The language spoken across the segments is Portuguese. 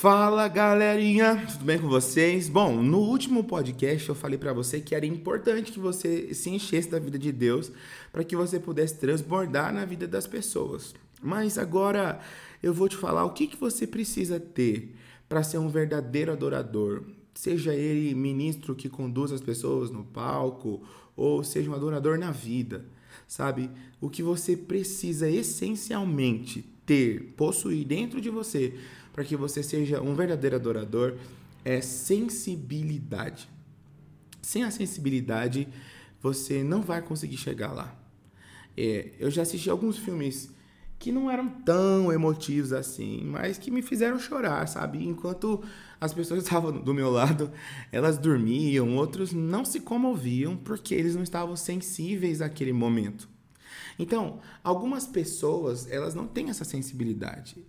Fala galerinha, tudo bem com vocês? Bom, no último podcast eu falei para você que era importante que você se enchesse da vida de Deus para que você pudesse transbordar na vida das pessoas. Mas agora eu vou te falar o que, que você precisa ter para ser um verdadeiro adorador. Seja ele ministro que conduz as pessoas no palco ou seja um adorador na vida, sabe? O que você precisa essencialmente ter, possuir dentro de você para que você seja um verdadeiro adorador é sensibilidade. Sem a sensibilidade, você não vai conseguir chegar lá. É, eu já assisti alguns filmes que não eram tão emotivos assim, mas que me fizeram chorar, sabe? Enquanto as pessoas estavam do meu lado, elas dormiam, outros não se comoviam porque eles não estavam sensíveis àquele momento. Então, algumas pessoas, elas não têm essa sensibilidade.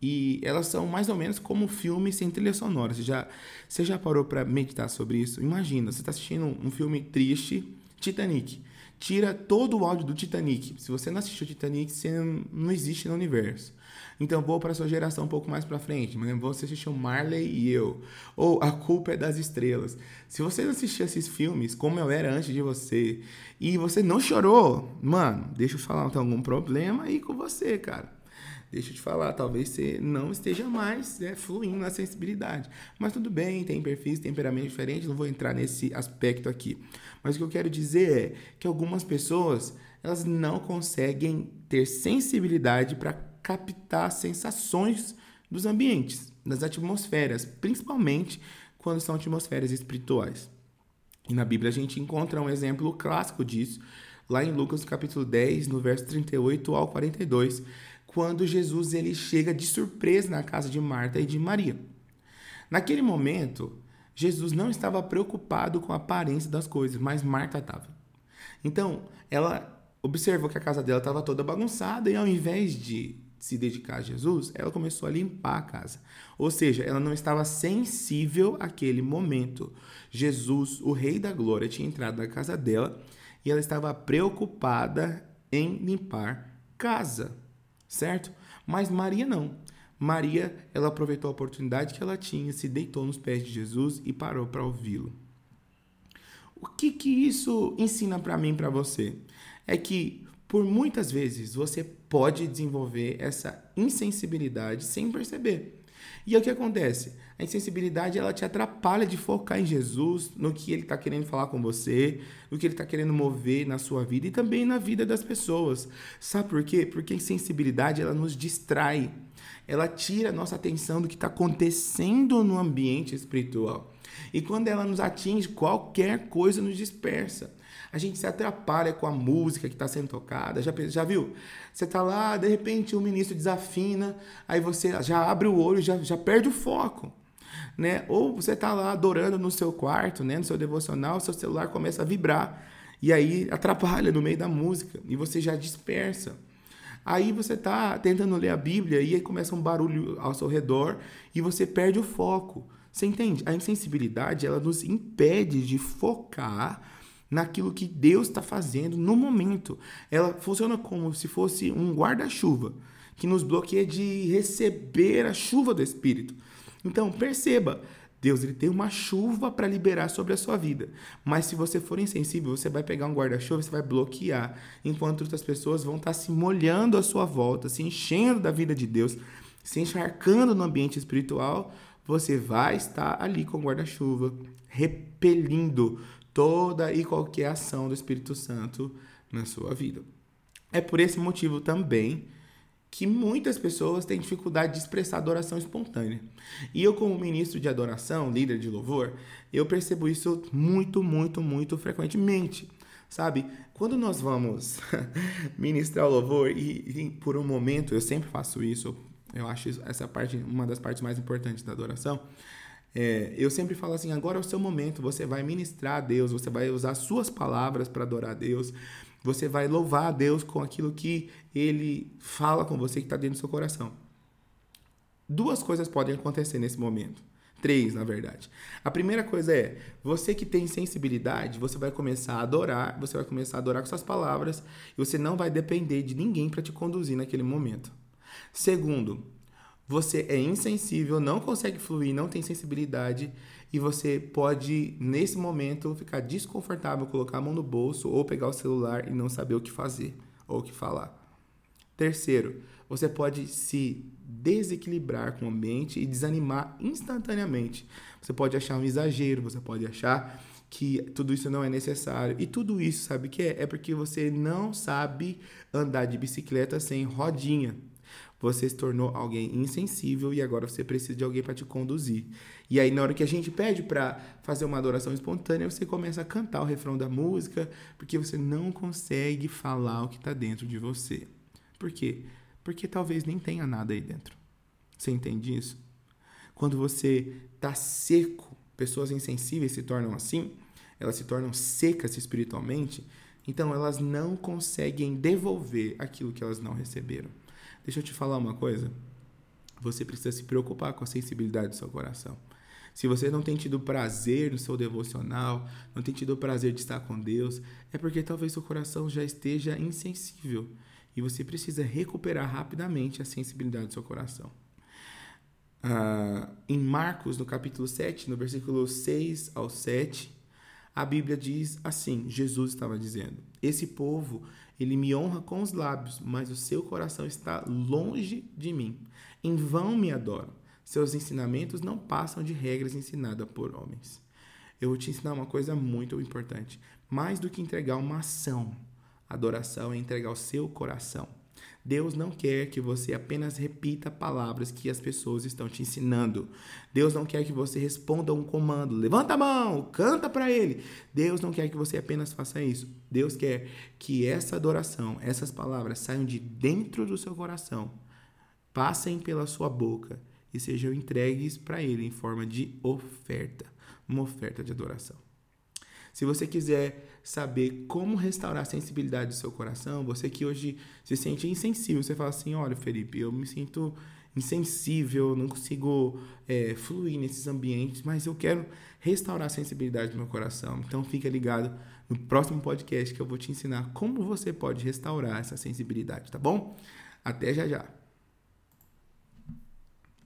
E elas são mais ou menos como filme sem trilha sonora. Você já, você já parou para meditar sobre isso? Imagina, você está assistindo um filme triste, Titanic. Tira todo o áudio do Titanic. Se você não assistiu Titanic, você não existe no universo. Então vou para sua geração um pouco mais para frente. Mas você assistiu Marley e eu, ou A Culpa é das Estrelas. Se você não assistiu esses filmes, como eu era antes de você, e você não chorou, mano, deixa eu falar, tem algum problema aí com você, cara deixa eu te falar, talvez você não esteja mais né, fluindo na sensibilidade. Mas tudo bem, tem perfis, temperamento diferente, não vou entrar nesse aspecto aqui. Mas o que eu quero dizer é que algumas pessoas, elas não conseguem ter sensibilidade para captar sensações dos ambientes, das atmosferas, principalmente quando são atmosferas espirituais. E na Bíblia a gente encontra um exemplo clássico disso, lá em Lucas capítulo 10, no verso 38 ao 42, quando Jesus ele chega de surpresa na casa de Marta e de Maria. Naquele momento, Jesus não estava preocupado com a aparência das coisas, mas Marta estava. Então, ela observou que a casa dela estava toda bagunçada e ao invés de se dedicar a Jesus, ela começou a limpar a casa. Ou seja, ela não estava sensível àquele momento. Jesus, o Rei da Glória, tinha entrado na casa dela e ela estava preocupada em limpar casa certo? Mas Maria não. Maria, ela aproveitou a oportunidade que ela tinha, se deitou nos pés de Jesus e parou para ouvi-lo. O que que isso ensina para mim, para você? É que por muitas vezes você pode desenvolver essa insensibilidade sem perceber. E o que acontece? A insensibilidade ela te atrapalha de focar em Jesus, no que ele está querendo falar com você, no que ele está querendo mover na sua vida e também na vida das pessoas. Sabe por quê? Porque a insensibilidade ela nos distrai, ela tira a nossa atenção do que está acontecendo no ambiente espiritual. E quando ela nos atinge, qualquer coisa nos dispersa a gente se atrapalha com a música que está sendo tocada. Já, já viu? Você está lá, de repente o ministro desafina, aí você já abre o olho, já, já perde o foco. Né? Ou você está lá adorando no seu quarto, né? no seu devocional, seu celular começa a vibrar. E aí atrapalha no meio da música e você já dispersa. Aí você está tentando ler a Bíblia e aí começa um barulho ao seu redor e você perde o foco. Você entende? A insensibilidade ela nos impede de focar naquilo que Deus está fazendo no momento. Ela funciona como se fosse um guarda-chuva que nos bloqueia de receber a chuva do Espírito. Então, perceba, Deus ele tem uma chuva para liberar sobre a sua vida. Mas se você for insensível, você vai pegar um guarda-chuva, você vai bloquear, enquanto outras pessoas vão estar tá se molhando à sua volta, se enchendo da vida de Deus, se encharcando no ambiente espiritual, você vai estar ali com o guarda-chuva, repelindo toda e qualquer ação do Espírito Santo na sua vida. É por esse motivo também que muitas pessoas têm dificuldade de expressar adoração espontânea. E eu, como ministro de adoração, líder de louvor, eu percebo isso muito, muito, muito frequentemente. Sabe, quando nós vamos ministrar o louvor, e, e, por um momento eu sempre faço isso, eu acho essa parte uma das partes mais importantes da adoração. É, eu sempre falo assim: agora é o seu momento, você vai ministrar a Deus, você vai usar suas palavras para adorar a Deus, você vai louvar a Deus com aquilo que Ele fala com você que está dentro do seu coração. Duas coisas podem acontecer nesse momento. Três, na verdade. A primeira coisa é, você que tem sensibilidade, você vai começar a adorar, você vai começar a adorar com suas palavras, e você não vai depender de ninguém para te conduzir naquele momento. Segundo, você é insensível, não consegue fluir, não tem sensibilidade e você pode, nesse momento, ficar desconfortável, colocar a mão no bolso ou pegar o celular e não saber o que fazer ou o que falar. Terceiro, você pode se desequilibrar com o ambiente e desanimar instantaneamente. Você pode achar um exagero, você pode achar que tudo isso não é necessário. E tudo isso, sabe o que é? É porque você não sabe andar de bicicleta sem rodinha. Você se tornou alguém insensível e agora você precisa de alguém para te conduzir. E aí, na hora que a gente pede para fazer uma adoração espontânea, você começa a cantar o refrão da música, porque você não consegue falar o que está dentro de você. Por quê? Porque talvez nem tenha nada aí dentro. Você entende isso? Quando você está seco, pessoas insensíveis se tornam assim, elas se tornam secas espiritualmente, então elas não conseguem devolver aquilo que elas não receberam. Deixa eu te falar uma coisa. Você precisa se preocupar com a sensibilidade do seu coração. Se você não tem tido prazer no seu devocional, não tem tido prazer de estar com Deus, é porque talvez seu coração já esteja insensível e você precisa recuperar rapidamente a sensibilidade do seu coração. Ah, em Marcos, no capítulo 7, no versículo 6 ao 7, a Bíblia diz assim: Jesus estava dizendo: Esse povo, ele me honra com os lábios, mas o seu coração está longe de mim. Em vão me adoram. Seus ensinamentos não passam de regras ensinadas por homens. Eu vou te ensinar uma coisa muito importante. Mais do que entregar uma ação, adoração é entregar o seu coração. Deus não quer que você apenas repita palavras que as pessoas estão te ensinando. Deus não quer que você responda um comando. Levanta a mão, canta para ele. Deus não quer que você apenas faça isso. Deus quer que essa adoração, essas palavras saiam de dentro do seu coração, passem pela sua boca e sejam entregues para ele em forma de oferta, uma oferta de adoração. Se você quiser saber como restaurar a sensibilidade do seu coração, você que hoje se sente insensível, você fala assim: olha, Felipe, eu me sinto insensível, não consigo é, fluir nesses ambientes, mas eu quero restaurar a sensibilidade do meu coração. Então fica ligado no próximo podcast que eu vou te ensinar como você pode restaurar essa sensibilidade, tá bom? Até já já.